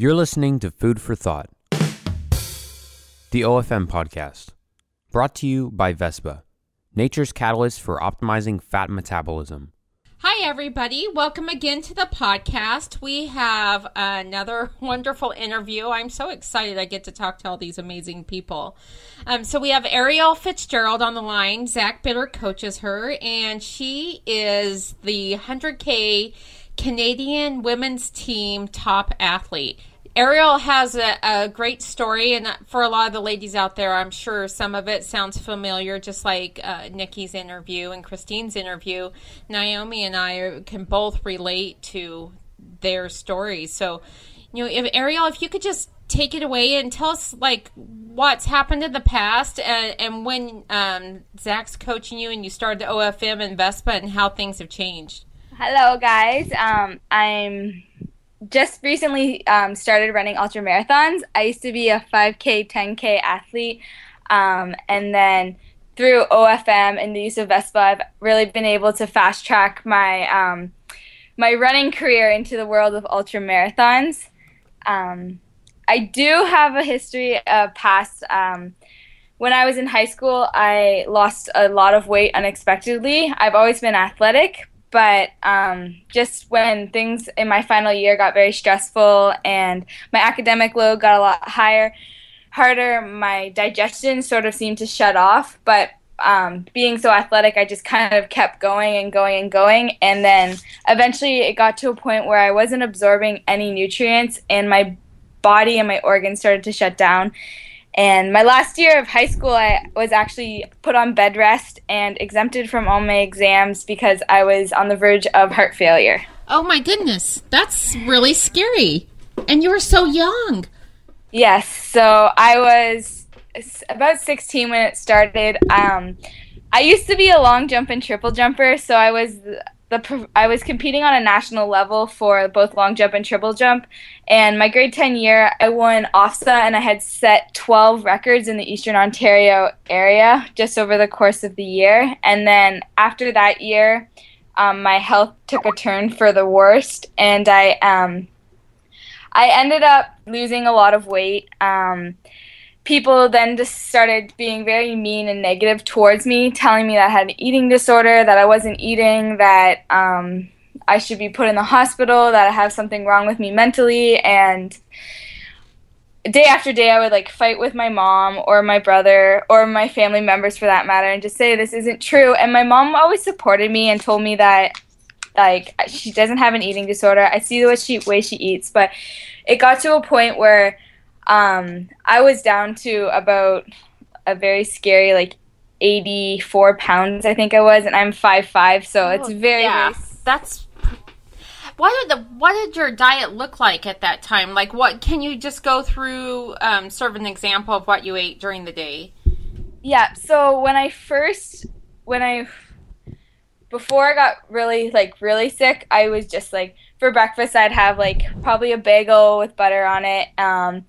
You're listening to Food for Thought, the OFM podcast, brought to you by Vespa, nature's catalyst for optimizing fat metabolism. Hi, everybody. Welcome again to the podcast. We have another wonderful interview. I'm so excited I get to talk to all these amazing people. Um, so, we have Arielle Fitzgerald on the line. Zach Bitter coaches her, and she is the 100K Canadian women's team top athlete. Arielle has a, a, great story, and for a lot of the ladies out there, I'm sure some of it sounds familiar, just like uh, Nikki's interview and Christine's interview. Naomi and I can both relate to their stories. So, you know, if Arielle, if you could just take it away and tell us like what's happened in the past and, and when um, Zach's coaching you and you started the OFM and Vespa and how things have changed. Hello, guys. Um, I'm just recently um, started running ultra marathons. I used to be a 5K, 10K athlete, um, and then through OFM and the use of Vespa, I've really been able to fast track my um, my running career into the world of ultra marathons. Um, I do have a history of past. Um, when I was in high school, I lost a lot of weight unexpectedly. I've always been athletic, but um, just when things in my final year got very stressful and my academic load got a lot higher harder my digestion sort of seemed to shut off but um, being so athletic i just kind of kept going and going and going and then eventually it got to a point where i wasn't absorbing any nutrients and my body and my organs started to shut down and my last year of high school, I was actually put on bed rest and exempted from all my exams because I was on the verge of heart failure. Oh my goodness, that's really scary. And you were so young. Yes, so I was about 16 when it started. Um, I used to be a long jump and triple jumper, so I was the I was competing on a national level for both long jump and triple jump. And my grade 10 year, I won OFSAA and I had set 12 records in the Eastern Ontario area just over the course of the year. And then after that year, um, my health took a turn for the worst, and I um, I ended up losing a lot of weight. Um, people then just started being very mean and negative towards me, telling me that I had an eating disorder, that I wasn't eating, that um, I should be put in the hospital, that I have something wrong with me mentally, and day after day I would like fight with my mom or my brother or my family members for that matter and just say this isn't true. And my mom always supported me and told me that like she doesn't have an eating disorder. I see the way she way she eats, but it got to a point where um, I was down to about a very scary like 84 pounds, I think I was, and I'm five five, so oh, it's very, yeah. very. That's what did the what did your diet look like at that time? Like, what can you just go through, um, sort of an example of what you ate during the day? Yeah. So when I first, when I, before I got really like really sick, I was just like for breakfast I'd have like probably a bagel with butter on it. Um,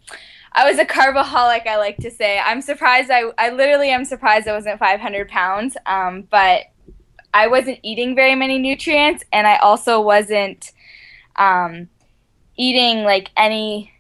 I was a carboholic, I like to say. I'm surprised. I, I literally am surprised I wasn't 500 pounds. Um, but I wasn't eating very many nutrients, and I also wasn't um, eating like any.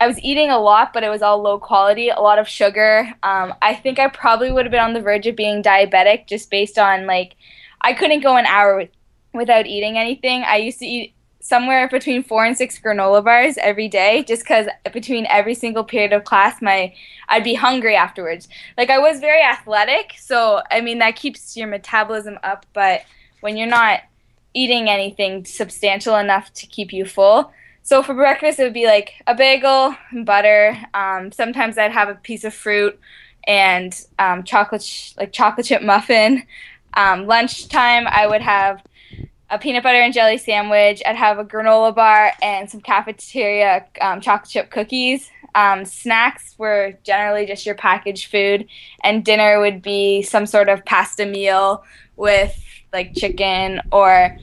I was eating a lot, but it was all low quality, a lot of sugar. Um, I think I probably would have been on the verge of being diabetic just based on like I couldn't go an hour with, without eating anything. I used to eat somewhere between four and six granola bars every day just because between every single period of class my i'd be hungry afterwards. Like i was very athletic so i mean that keeps your metabolism up but when you're not eating anything substantial enough to keep you full. So for breakfast it would be like a bagel and butter. Um, sometimes i'd have a piece of fruit and um, chocolate like chocolate chip muffin um, lunchtime i would have a peanut butter and jelly sandwich. I'd have a granola bar and some cafeteria um, chocolate chip cookies. Um, snacks were generally just your packaged food, and dinner would be some sort of pasta meal with like chicken or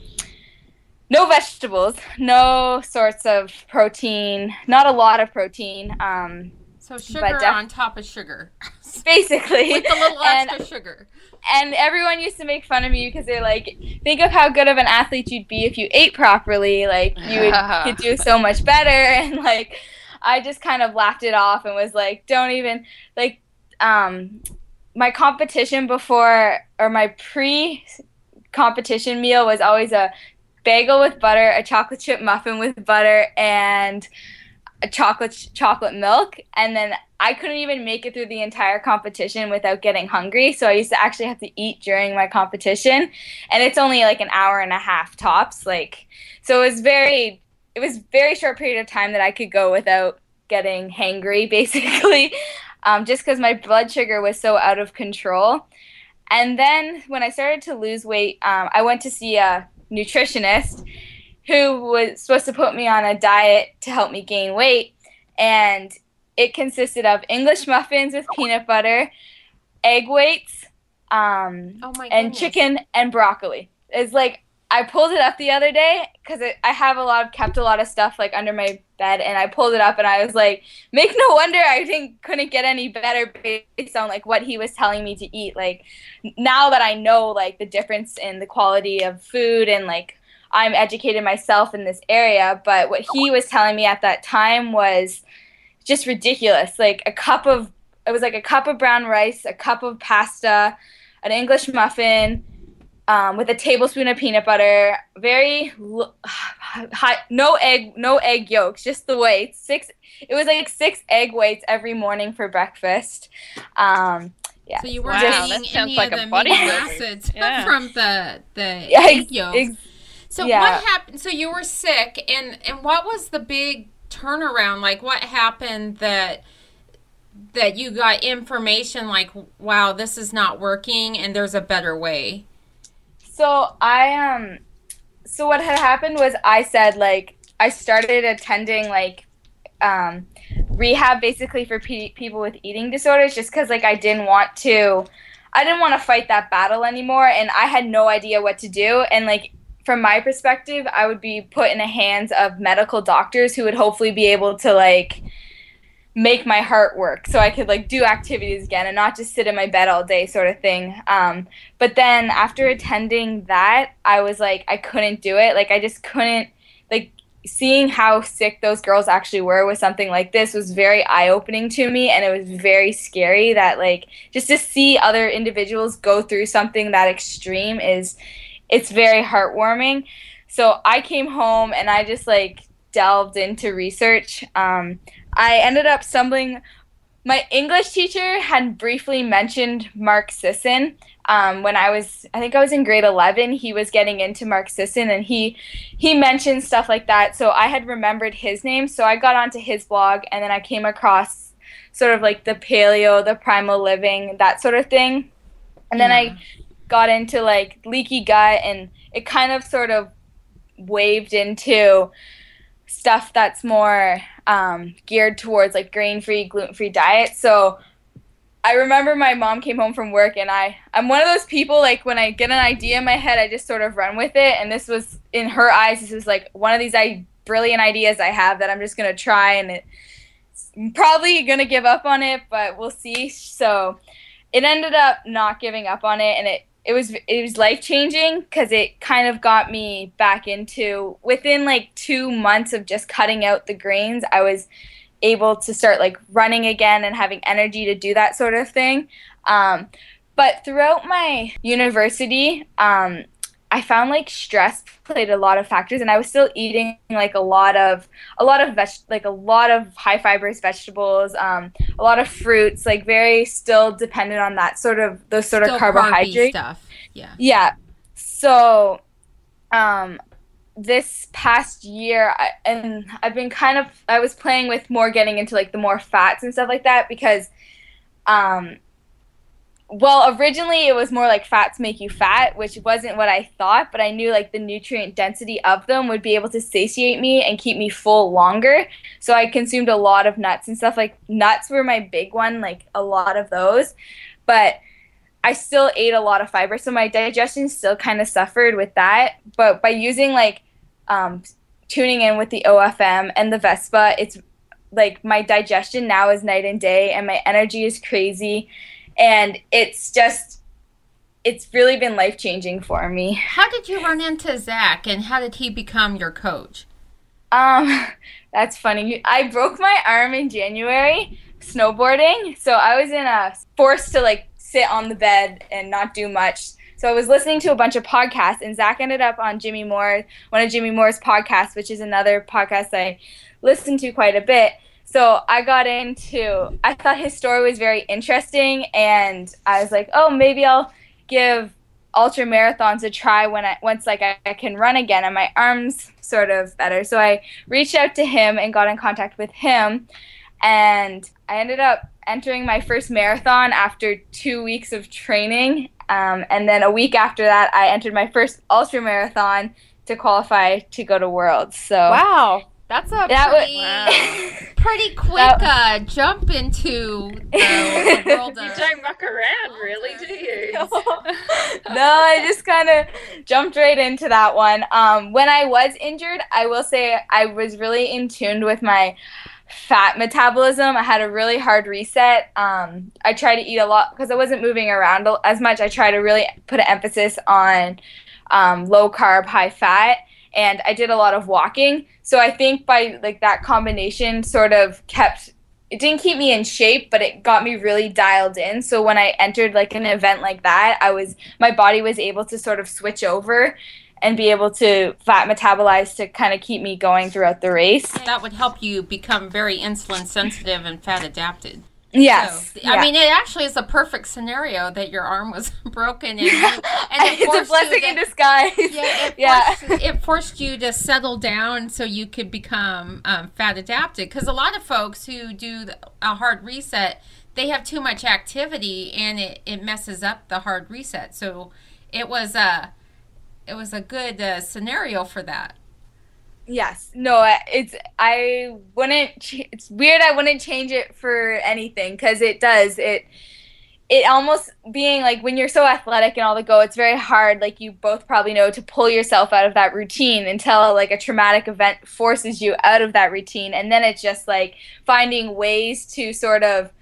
no vegetables, no sorts of protein, not a lot of protein. Um, So sugar on top of sugar. Basically. With a little extra and, sugar. And everyone used to make fun of me because they're like, think of how good of an athlete you'd be if you ate properly. Like, you would could do so much better. And, like, I just kind of laughed it off and was like, don't even, like, um, my competition before, or my pre competition meal was always a bagel with butter, a chocolate chip muffin with butter, and a chocolate chocolate milk and then I couldn't even make it through the entire competition without getting hungry. So I used to actually have to eat during my competition. And it's only like an hour and a half tops like so it was very it was very short period of time that I could go without getting hangry basically um, just because my blood sugar was so out of control. And then when I started to lose weight um, I went to see a nutritionist who was supposed to put me on a diet to help me gain weight. And it consisted of English muffins with peanut butter, egg whites, um, oh and chicken and broccoli. It's like I pulled it up the other day because I have a lot of kept a lot of stuff like under my bed, and I pulled it up and I was like, make no wonder I didn't couldn't get any better based on like what he was telling me to eat. Like now that I know like the difference in the quality of food and like I'm educated myself in this area, but what he was telling me at that time was just ridiculous. Like a cup of it was like a cup of brown rice, a cup of pasta, an English muffin, um, with a tablespoon of peanut butter. Very high, no egg, no egg yolks, just the whites. Six. It was like six egg whites every morning for breakfast. Um, yeah. So you weren't wow, getting any like of the amino acids yeah. from the the yeah, egg yolks. Ex- so yeah. what happened? So you were sick, and and what was the big turnaround? Like, what happened that that you got information like, wow, this is not working, and there's a better way? So I um, so what had happened was I said like I started attending like um rehab basically for pe- people with eating disorders just because like I didn't want to I didn't want to fight that battle anymore and I had no idea what to do and like from my perspective, I would be put in the hands of medical doctors who would hopefully be able to like make my heart work so I could like do activities again and not just sit in my bed all day sort of thing. Um, but then after attending that, I was like I couldn't do it. Like I just couldn't like seeing how sick those girls actually were with something like this was very eye-opening to me and it was very scary that like just to see other individuals go through something that extreme is it's very heartwarming. So I came home and I just like delved into research. Um, I ended up stumbling. My English teacher had briefly mentioned Mark Sisson um, when I was, I think I was in grade 11. He was getting into Mark Sisson and he he mentioned stuff like that. So I had remembered his name. So I got onto his blog and then I came across sort of like the paleo, the primal living, that sort of thing. And then I got into like leaky gut and it kind of sort of waved into stuff that's more um, geared towards like grain free, gluten free diet. So I remember my mom came home from work and I I'm one of those people like when I get an idea in my head I just sort of run with it and this was in her eyes this was like one of these I, brilliant ideas I have that I'm just going to try and it probably going to give up on it but we'll see. So it ended up not giving up on it and it it was it was life changing because it kind of got me back into within like two months of just cutting out the grains i was able to start like running again and having energy to do that sort of thing. Um, but throughout my university um, i found like stress played a lot of factors and i was still eating like a lot of a lot of veg like a lot of high fibers vegetables um, a lot of fruits like very still dependent on that sort of those sort still of carbohydrate stuff yeah. Yeah. So um this past year I, and i've been kind of i was playing with more getting into like the more fats and stuff like that because um well, originally it was more like fats make you fat, which wasn't what I thought, but I knew like the nutrient density of them would be able to satiate me and keep me full longer. So I consumed a lot of nuts and stuff. Like nuts were my big one, like a lot of those. But I still ate a lot of fiber, so my digestion still kind of suffered with that. But by using like um, tuning in with the OFM and the Vespa, it's like my digestion now is night and day and my energy is crazy and it's just it's really been life changing for me. How did you run into Zach and how did he become your coach? Um that's funny. I broke my arm in January snowboarding. So I was in a forced to like sit on the bed and not do much. So I was listening to a bunch of podcasts, and Zach ended up on Jimmy Moore, one of Jimmy Moore's podcasts, which is another podcast I listen to quite a bit. So I got into. I thought his story was very interesting, and I was like, oh, maybe I'll give ultra marathons a try when I once like I, I can run again and my arms sort of better. So I reached out to him and got in contact with him and I ended up entering my first marathon after two weeks of training. Um, and then a week after that, I entered my first ultra marathon to qualify to go to Worlds. So wow, that's a that pretty, was, pretty quick that, uh, jump into the, the world. Of... You don't muck around, really, do you? no, I just kind of jumped right into that one. Um, when I was injured, I will say I was really in tune with my fat metabolism. I had a really hard reset. Um, I tried to eat a lot because I wasn't moving around as much. I tried to really put an emphasis on um, low carb, high fat, and I did a lot of walking. So I think by like that combination, sort of kept. It didn't keep me in shape, but it got me really dialed in. So when I entered like an event like that, I was my body was able to sort of switch over and be able to fat metabolize to kind of keep me going throughout the race. That would help you become very insulin sensitive and fat adapted. Yes. So, I mean, it actually is a perfect scenario that your arm was broken and, and it it's a blessing to, in disguise. Yeah, it, yeah. Forced, it forced you to settle down so you could become um, fat adapted. Because a lot of folks who do a hard reset, they have too much activity and it, it messes up the hard reset. So it was a. It was a good uh, scenario for that. Yes. No, it's I wouldn't ch- it's weird I wouldn't change it for anything cuz it does it it almost being like when you're so athletic and all the go it's very hard like you both probably know to pull yourself out of that routine until like a traumatic event forces you out of that routine and then it's just like finding ways to sort of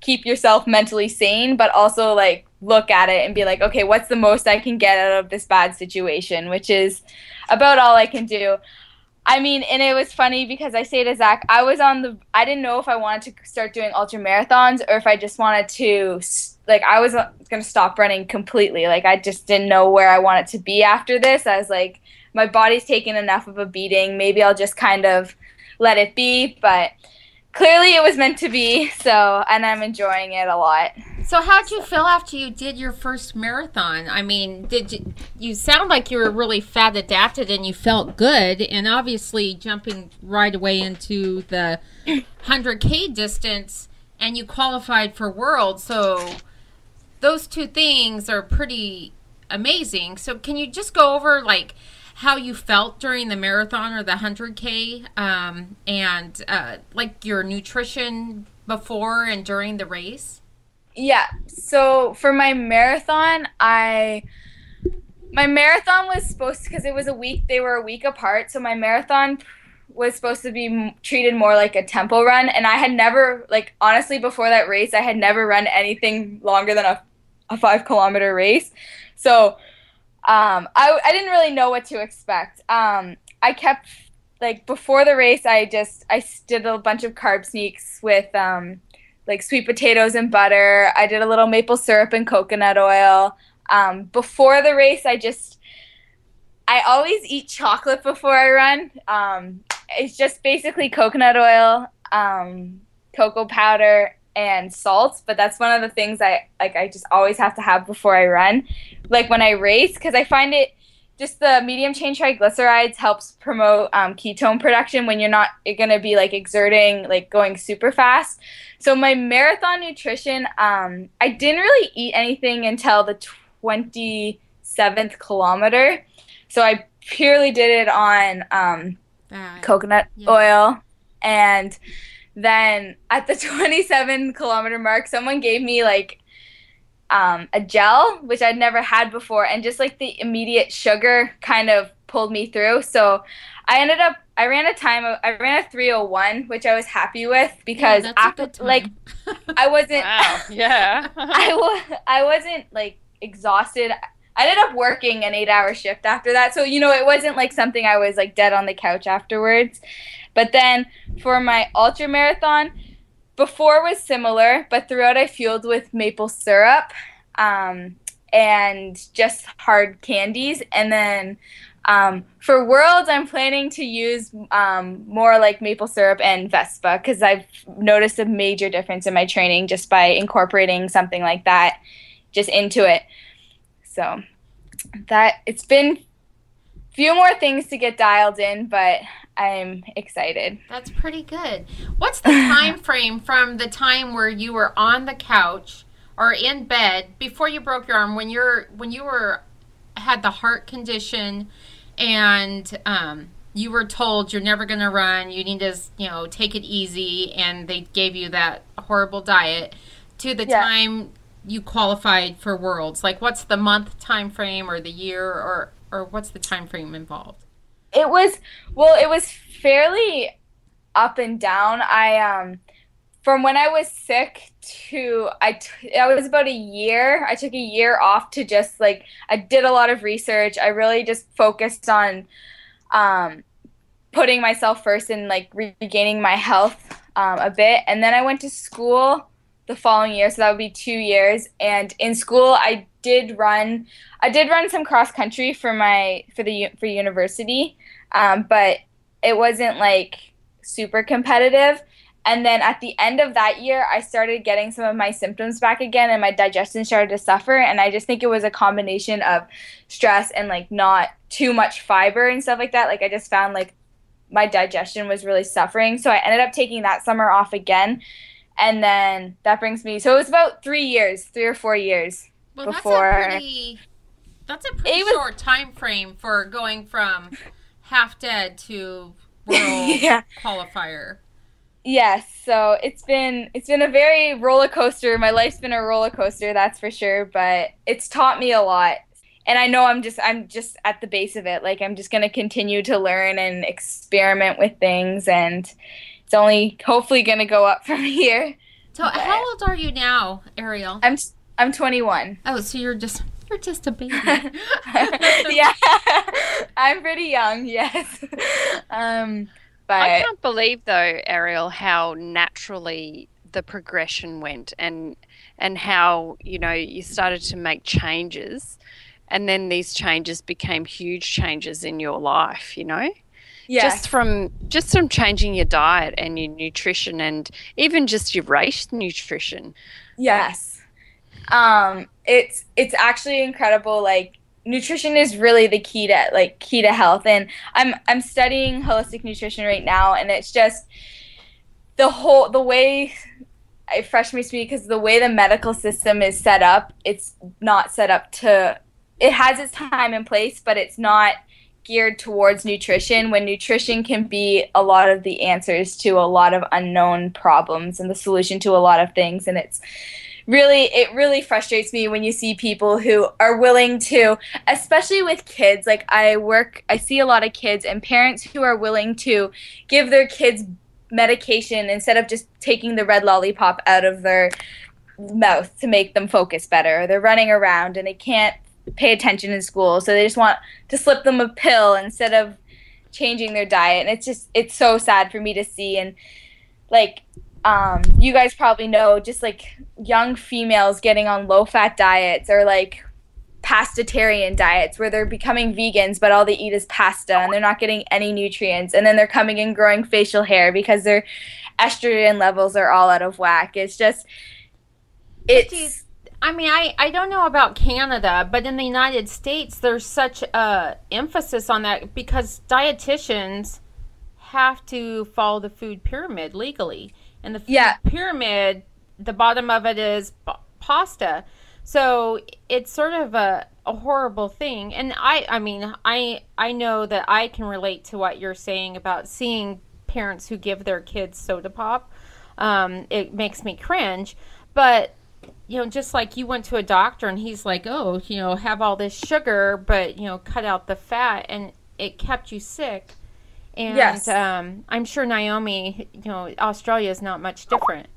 keep yourself mentally sane but also like look at it and be like, okay, what's the most I can get out of this bad situation, which is about all I can do. I mean, and it was funny because I say to Zach, I was on the, I didn't know if I wanted to start doing ultra marathons or if I just wanted to, like, I was uh, going to stop running completely. Like, I just didn't know where I wanted to be after this. I was like, my body's taken enough of a beating. Maybe I'll just kind of let it be. But clearly it was meant to be. So, and I'm enjoying it a lot. So how'd you feel after you did your first marathon? I mean, did you you sound like you were really fat adapted and you felt good and obviously jumping right away into the 100k distance and you qualified for world. So those two things are pretty amazing. So can you just go over like how you felt during the marathon or the 100k um, and uh, like your nutrition before and during the race? Yeah. So for my marathon, I my marathon was supposed because it was a week. They were a week apart. So my marathon was supposed to be treated more like a tempo run, and I had never like honestly before that race, I had never run anything longer than a a five kilometer race. So um, I I didn't really know what to expect. Um, I kept like before the race, I just I did a bunch of carb sneaks with um, like sweet potatoes and butter. I did a little maple syrup and coconut oil. Um, before the race, I just I always eat chocolate before I run. Um, it's just basically coconut oil, um, cocoa powder, and salt. But that's one of the things I like. I just always have to have before I run, like when I race, because I find it just the medium chain triglycerides helps promote um, ketone production when you're not going to be like exerting like going super fast. So my marathon nutrition um, i didn't really eat anything until the 27th kilometer. So i purely did it on um, uh, coconut yeah. oil. And then at the 27 kilometer mark someone gave me like um, a gel, which I'd never had before, and just like the immediate sugar kind of pulled me through. So I ended up I ran a time of I ran a 301, which I was happy with because Yeah, that's a after good time. like I wasn't Wow. Yeah. I was I wasn't like exhausted. I ended up working an 8-hour shift after that. So, you know, it wasn't like something I was like dead on the couch afterwards. But then for my ultra marathon, before was similar, but throughout I fueled with maple syrup um, and just hard candies. And then um, for Worlds, I'm planning to use um, more like maple syrup and Vespa because I've noticed a major difference in my training just by incorporating something like that just into it. So that it's been few more things to get dialed in, but I'm excited. That's pretty good. What's the time frame from the time where you were on the couch or in bed before you broke your arm when you're when you were had the heart condition and um, you were told you're never going to run, you need to you know take it easy, and they gave you that horrible diet to the Yeah. time you qualified for worlds. Like, what's the month time frame or the year or or what's the time frame involved? It was well, it was fairly up and down. I um from when I was sick to I t- I was about a year. I took a year off to just like I did a lot of research. I really just focused on um putting myself first and like regaining my health um, a bit. And then I went to school the following year, so that would be two years. And in school, I did run. I did run some cross country for my for the for university, um, but it wasn't like super competitive. And then at the end of that year, I started getting some of my symptoms back again, and my digestion started to suffer. And I just think it was a combination of stress and like not too much fiber and stuff like that. Like I just found like my digestion was really suffering. So I ended up taking that summer off again. And then that brings me so it was about three years, three or four years. Well, before- that's a pretty that's a pretty was- short time frame for going from half dead to world Yeah. qualifier. Yes, so it's been it's been a very roller coaster. My life's been a roller coaster, that's for sure, but it's taught me a lot. And I know I'm just I'm just at the base of it. Like I'm just going to continue to learn and experiment with things and it's only hopefully going to go up from here. So, how old are you now, Arielle? I'm I'm 21. Oh, so you're just you're just a baby. yeah. I'm pretty young, yes. Um but I can't believe though, Arielle, how naturally the progression went and and how, you know, you started to make changes and then these changes became huge changes in your life, you know? yes. Just from just from changing your diet and your nutrition and even just your race nutrition. Yes. Um it's it's actually incredible like nutrition is really the key to like key to health. And I'm I'm studying holistic nutrition right now and it's just the whole the way it frustrates me because the way the medical system is set up it's not set up to it has its time and place but it's not geared towards nutrition when nutrition can be a lot of the answers to a lot of unknown problems and the solution to a lot of things. And it's really it really frustrates me when you see people who are willing to especially with kids like i work i see a lot of kids and parents who are willing to give their kids medication instead of just taking the red lollipop out of their mouth to make them focus better. They're running around and they can't pay attention in school so they just want to slip them a pill instead of changing their diet and it's just it's so sad for me to see and like um, you guys probably know just like young females getting on low fat diets or like pastitarian diets where they're becoming vegans but all they eat is pasta and they're not getting any nutrients. And then they're coming and growing facial hair because their estrogen levels are all out of whack. It's just it's I mean, I, I don't know about Canada, but in the United States, there's such a emphasis on that because dietitians have to follow the food pyramid legally, and the Yeah. pyramid, the bottom of it is pasta. So it's sort of a, a horrible thing, and I I mean I I know that I can relate to what you're saying about seeing parents who give their kids soda pop. Um, it makes me cringe, but you know, just like you went to a doctor and he's like, oh, you know, have all this sugar, but, you know, cut out the fat and it kept you sick. And Yes. um, I'm sure Naomi, you know, Australia is not much different.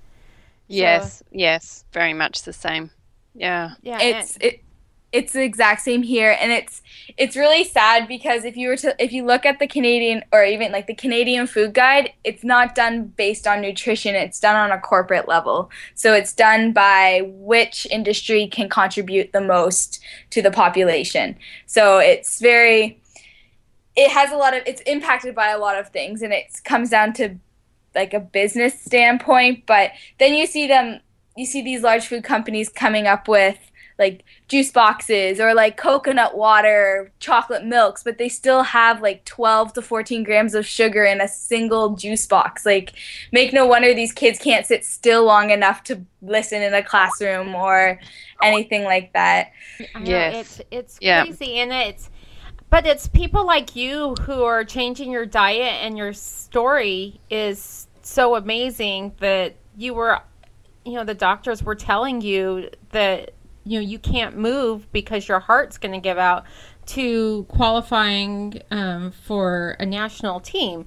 Yes, yes, very much the same. Yeah. Yeah, it's and- it, it's the exact same here and it's it's really sad because if you were to if you look at the Canadian or even like the Canadian food guide it's not done based on nutrition it's done on a corporate level so it's done by which industry can contribute the most to the population so it's very it has a lot of it's impacted by a lot of things and it comes down to like a business standpoint but then you see them you see these large food companies coming up with like juice boxes or like coconut water, chocolate milks, but they still have like 12 to 14 grams of sugar in a single juice box. Like, make no wonder these kids can't sit still long enough to listen in a classroom or anything like that. I know, Yes. it's it's Yeah. crazy, and it's but it's people like you who are changing your diet, and your story is so amazing that you were, you know, the doctors were telling you that you know you can't move because your heart's going to give out to qualifying um, for a national team.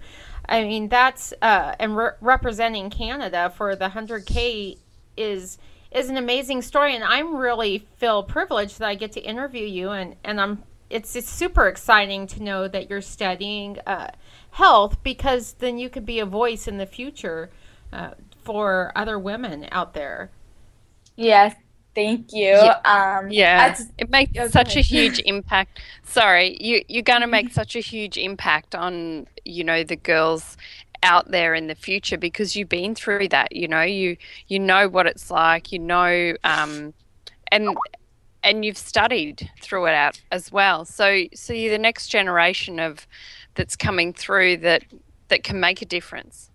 I mean that's uh, and re- representing Canada for the hundred k is is an amazing story, and I'm really feel privileged that I get to interview you, and and I'm it's it's super exciting to know that you're studying uh, health because then you could be a voice in the future uh, for other women out there. Yes, thank you. Yeah. Um, Yeah, that's- it makes Yeah, go such a huge impact. Sorry, you you're going to make such a huge impact on you know the girls out there in the future because you've been through that. You know, you you know what it's like. You know, um, and and you've studied through it out as well. So so you're the next generation of that's coming through that that can make a difference.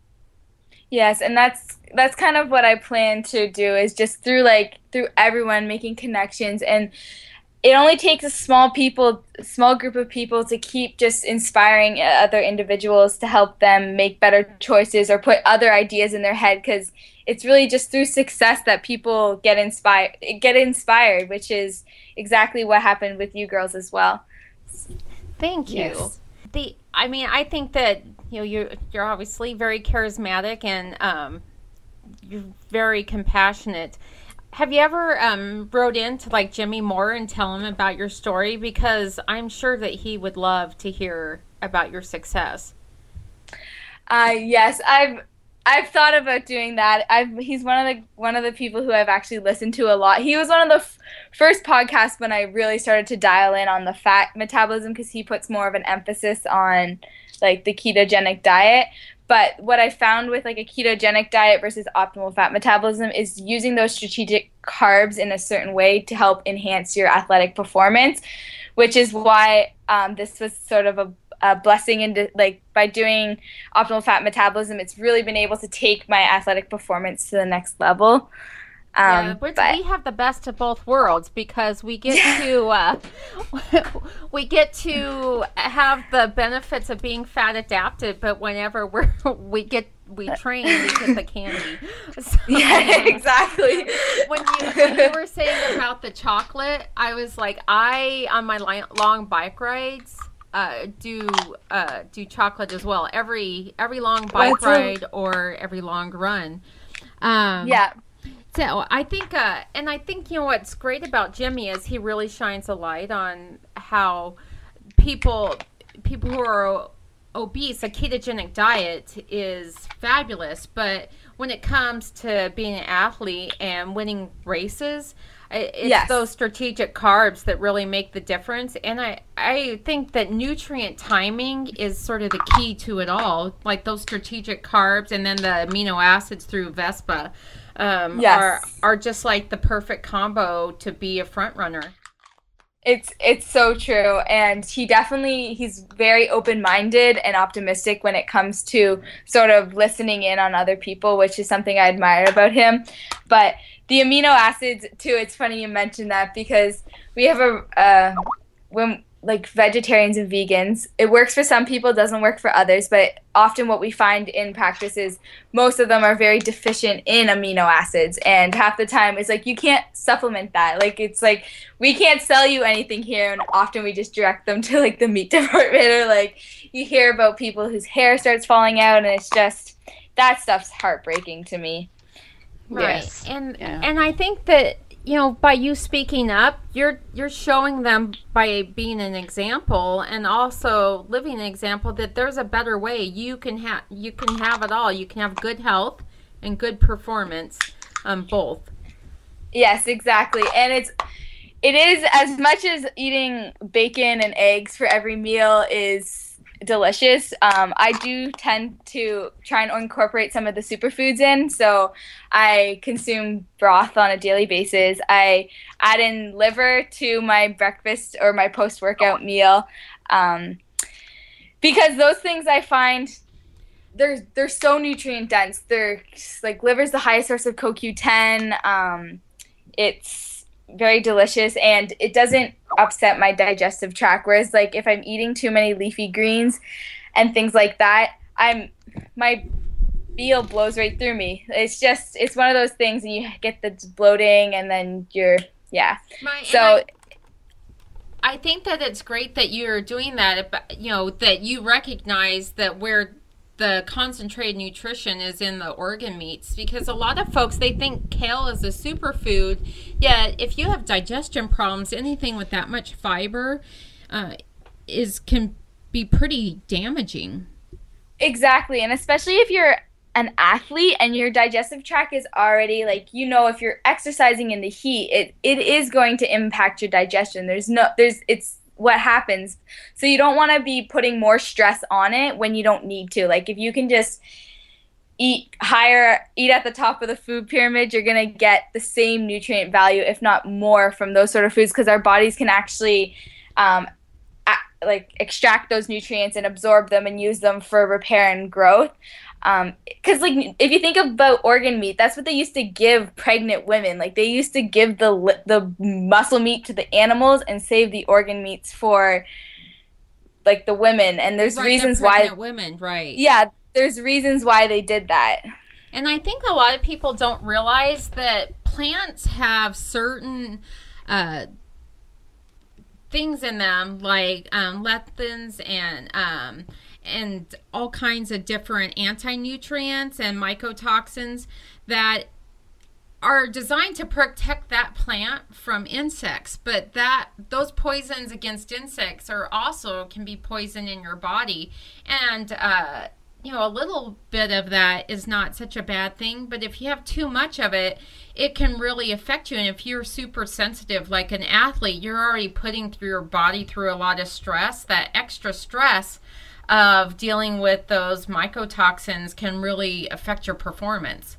Yes, and that's that's kind of what I plan to do is just through like through everyone making connections and it only takes a small people small group of people to keep just inspiring other individuals to help them make better choices or put other ideas in their head cuz it's really just through success that people get inspired get inspired which is exactly what happened with you girls as well. Thank you. Yes. The I mean, I think that you know you're you're obviously very charismatic and um, you're very compassionate. Have you ever um, wrote in to like Jimmy Moore and tell him about your story? Because I'm sure that he would love to hear about your success. Uh, yes, I've I've thought about doing that. I've he's one of the one of the people who I've actually listened to a lot. He was one of the f- first podcasts when I really started to dial in on the fat metabolism because he puts more of an emphasis on like the ketogenic diet. But what I found with like a ketogenic diet versus optimal fat metabolism is using those strategic carbs in a certain way to help enhance your athletic performance, which is why um, this was sort of a a blessing into like by doing optimal fat metabolism it's really been able to take my athletic performance to the next level um, yeah, but we have the best of both worlds because we get to uh, we get to have the benefits of being fat adapted, but whenever we're we get we train, we get the candy. So- yeah exactly when you when you were saying about the chocolate, I was like, I on my long bike rides uh, do uh, do chocolate as well. Every every long bike That's ride or every long run. Um, yeah so I think, uh, and I think you know what's great about Jimmy is he really shines a light on how people people who are obese, a ketogenic diet is fabulous, but when it comes to being an athlete and winning races, it's Yes. those strategic carbs that really make the difference. And I, I think that nutrient timing is sort of the key to it all. Like those strategic carbs and then the amino acids through Vespa um, Yes. are are just like the perfect combo to be a front runner. it's it's so true and he definitely he's very open-minded and optimistic when it comes to sort of listening in on other people which is something i admire about him but the amino acids too it's funny you mentioned that because we have a uh, when like vegetarians and vegans. It works for some people, doesn't work for others, but often what we find in practice is most of them are very deficient in amino acids and half the time it's like you can't supplement that. Like it's like we can't sell you anything here and often we just direct them to like the meat department or like you hear about people whose hair starts falling out and it's just that stuff's heartbreaking to me. Right. Yes. And Yeah. and I think that you know by you speaking up, you're you're showing them by being an example and also living an example that there's a better way. You can have you can have it all. You can have good health and good performance um both. Yes, exactly. And it's it is as much as eating bacon and eggs for every meal is delicious. Um, I do tend to try and incorporate some of the superfoods in. So I consume broth on a daily basis. I add in liver to my breakfast or my post workout meal. Um, because those things I find they're they're so nutrient dense. They're like liver's the highest source of CoQ10. Um, it's very delicious and it doesn't upset my digestive tract. Whereas like if I'm eating too many leafy greens and things like that, I'm my meal blows right through me. It's just it's one of those things and you get the bloating and then you're yeah. My, So I, I think that it's great that you're doing that. but, You know that you recognize that where the concentrated nutrition is in the organ meats because a lot of folks they think kale is a superfood. Yet if you have digestion problems, anything with that much fiber uh, is can be pretty damaging. Exactly, and especially if you're an athlete and your digestive tract is already like you know if you're exercising in the heat, it it is going to impact your digestion. There's no there's it's what happens. So you don't want to be putting more stress on it when you don't need to. Like if you can just eat higher eat at the top of the food pyramid you're going to get the same nutrient value if not more from those sort of foods because our bodies can actually um, like extract those nutrients and absorb them and use them for repair and growth because like if you think about organ meat that's what they used to give pregnant women. Like they used to give the the muscle meat to the animals and save the organ meats for like the women. And there's Right, reasons why women, right? yeah there's reasons why they did that. And I think a lot of people don't realize that plants have certain uh, things in them, like um, lectins and um, and all kinds of different anti-nutrients and mycotoxins that are designed to protect that plant from insects. But that those poisons against insects are also can be poison in your body. And uh, you know a little bit of that is not such a bad thing but if you have too much of it it can really affect you. And if you're super sensitive like an athlete you're already putting through your body through a lot of stress. That extra stress of dealing with those mycotoxins can really affect your performance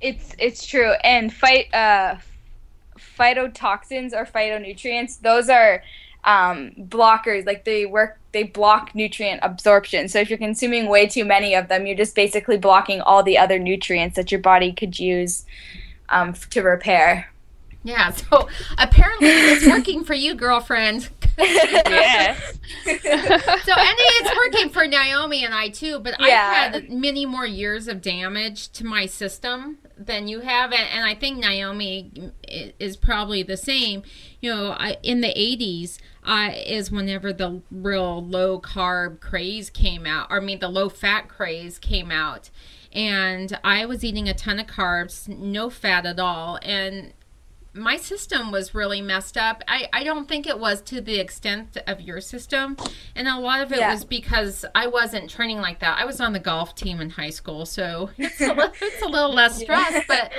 It's it's true. And fight uh phytotoxins or phytonutrients, those are um, blockers. Like they work they block nutrient absorption. So if you're consuming way too many of them, you're just basically blocking all the other nutrients that your body could use um, to repair. Yeah, so apparently it's working for you, girlfriend. Yes. So, and it's working for Naomi and I too, but Yeah. I've had many more years of damage to my system than you have, and, and I think Naomi is probably the same. You know, I, in the 80s uh, is whenever the real low carb craze came out, or I mean, the low fat craze came out. And I was eating a ton of carbs, no fat at all, and my system was really messed up. I, I don't think it was to the extent of your system. And a lot of it Yeah. was because I wasn't training like that. I was on the golf team in high school, so it's a, it's a little less stress. But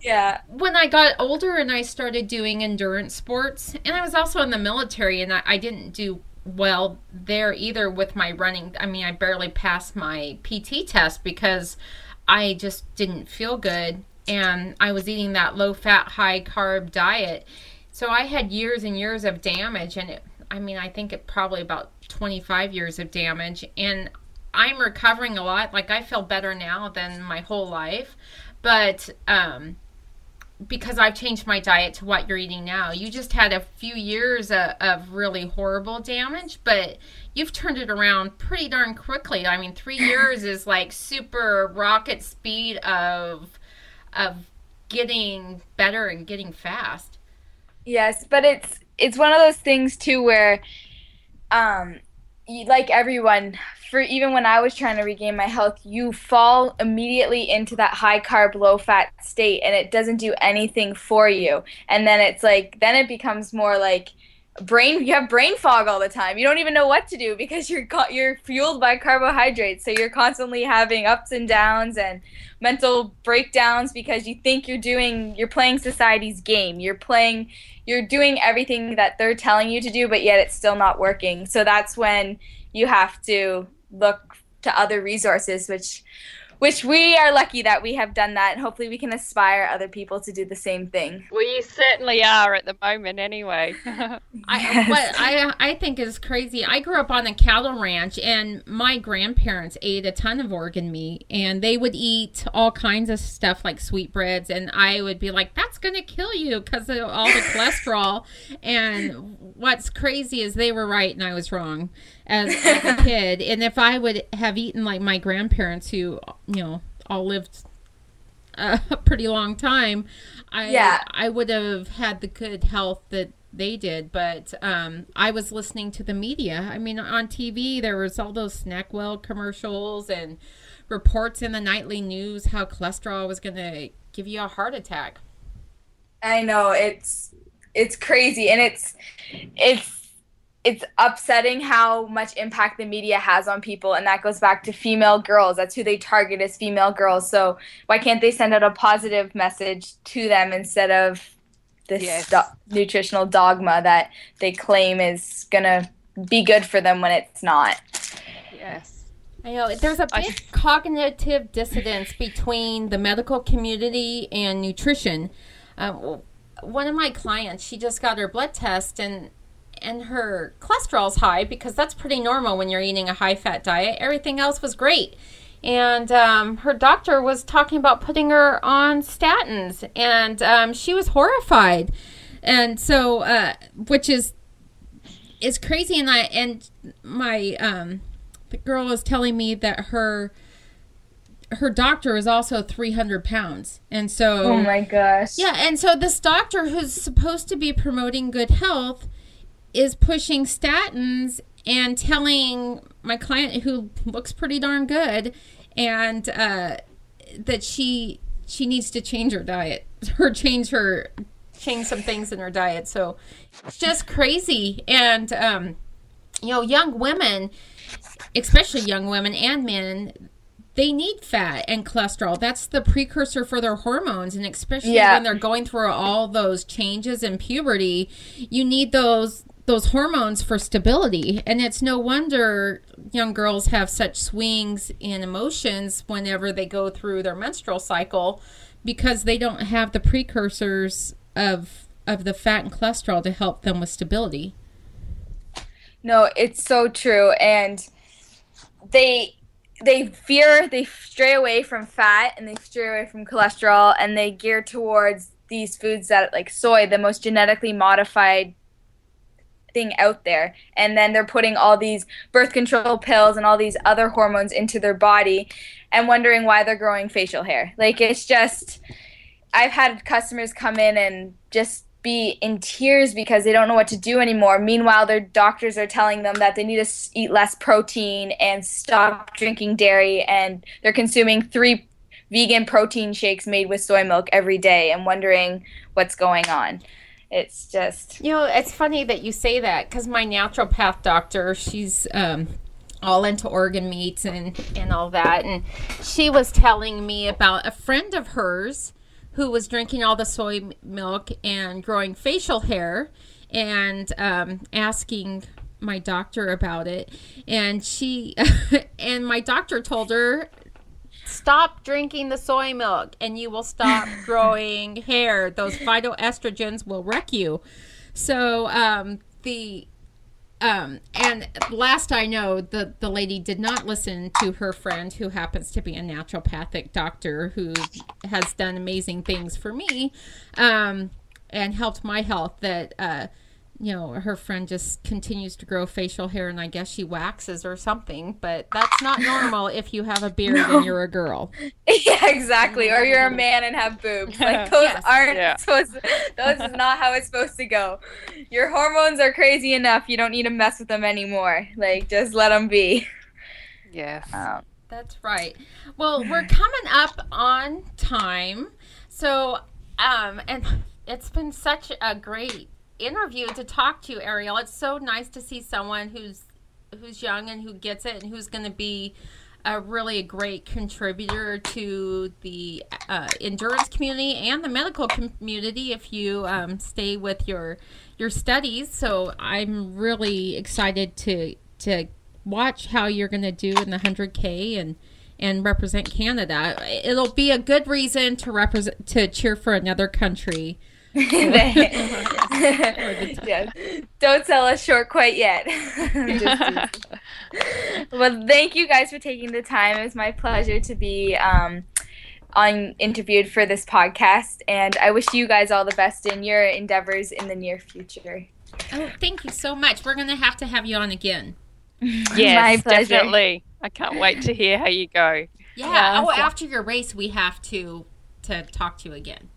Yeah. when I got older and I started doing endurance sports, and I was also in the military, and I, I didn't do well there either with my running. I mean, I barely passed my PT test because I just didn't feel good, and I was eating that low fat, high carb diet. So I had years and years of damage, and it, I mean, I think it probably about 25 years of damage, and I'm recovering a lot. Like I feel better now than my whole life, but um, because I've changed my diet to what you're eating now. You just had a few years of, of, really horrible damage, but you've turned it around pretty darn quickly. I mean, three years is like super rocket speed of of getting better and getting fast. Yes, but it's it's one of those things too where, um, like everyone, for even when I was trying to regain my health, you fall immediately into that high carb, low fat state and it doesn't do anything for you. And then it's like, then it becomes more like brain, you have brain fog all the time. You don't even know what to do because you're, you're fueled by carbohydrates. So you're constantly having ups and downs and mental breakdowns because you think you're doing, you're playing society's game. You're playing, you're doing everything that they're telling you to do, but yet it's still not working. So that's when you have to look to other resources, which which we are lucky that we have done that and hopefully we can aspire other people to do the same thing. Well you certainly are at the moment anyway. I, what I, I think is crazy. I grew up on a cattle ranch and my grandparents ate a ton of organ meat and they would eat all kinds of stuff like sweetbreads and i would be like that's gonna kill you because of all the cholesterol. And what's crazy is they were right and i was wrong as, as a kid. And if I would have eaten like my grandparents, who you know all lived a pretty long time, I yeah. I would have had the good health that they did. But um, I was listening to the media. I mean, on TV there was all those Snackwell commercials and reports in the nightly news how cholesterol was going to give you a heart attack. I know it's it's crazy and it's it's it's upsetting how much impact the media has on people and that goes back to female girls that's who they target as female girls so why can't they send out a positive message to them instead of this yes. do- nutritional dogma that they claim is going to be good for them when it's not yes I know there's a big cognitive dissonance between the medical community and nutrition. Um, one of my clients, she just got her blood test, and and her cholesterol's high because that's pretty normal when you're eating a high fat diet. Everything else was great. And um, her doctor was talking about putting her on statins, and um, she was horrified. And so, uh, which is is crazy. And I and my um, the girl is telling me that her her doctor is also 300 pounds and so oh my gosh yeah and so this doctor who's supposed to be promoting good health is pushing statins and telling my client who looks pretty darn good and uh, that she she needs to change her diet or change her change some things in her diet so it's just crazy and um, you know young women especially young women and men they need fat and cholesterol. That's the precursor for their hormones. And especially yeah. when they're going through all those changes in puberty, you need those those hormones for stability. And it's no wonder young girls have such swings in emotions whenever they go through their menstrual cycle because they don't have the precursors of of the fat and cholesterol to help them with stability. No, it's so true and they they fear they stray away from fat and they stray away from cholesterol and they gear towards these foods that like soy, the most genetically modified thing out there. And then they're putting all these birth control pills and all these other hormones into their body and wondering why they're growing facial hair. Like it's just i've had customers come in and just be in tears because they don't know what to do anymore. Meanwhile their doctors are telling them that they need to eat less protein and stop drinking dairy. And they're consuming three vegan protein shakes made with soy milk every day and wondering what's going on it's just you know it's funny that you say that because my naturopath doctor she's um, all into organ meats and and all that and she was telling me about a friend of hers who was drinking all the soy milk and growing facial hair and um, asking my doctor about it. And she and my doctor told her Stop drinking the soy milk and you will stop growing hair. Those phytoestrogens will wreck you. So, um, the um, and last I know, the the lady did not listen to her friend, who happens to be a naturopathic doctor who has done amazing things for me, um, and helped my health. That uh, you know, her friend just continues to grow facial hair, and I guess she waxes or something. But that's not normal if you have a beard no. and you're a girl. Yeah, exactly. Or you're a man and have boobs. Like those yes. aren't yeah. supposed. To, those is not how it's supposed to go. Your hormones are crazy enough. You don't need to mess with them anymore. Like just let them be. Yes. Um, that's right. Well, we're coming up on time, so um, and it's been such a great interview to talk to you, Arielle. It's so nice to see someone who's who's young and who gets it and who's going to be a really great contributor to the uh, endurance community and the medical community if you um, stay with your your studies. So I'm really excited to to watch how you're going to do in the 100k and and represent Canada. It'll be a good reason to represent to cheer for another country yes. Don't sell us short quite yet. well, thank you guys for taking the time. It was my pleasure to be um, on interviewed for this podcast, and I wish you guys all the best in your endeavors in the near future. Oh, thank you so much. We're going to have to have you on again. Yes, definitely. I can't wait to hear how you go. Yeah. yeah. Oh, after your race, we have to to talk to you again.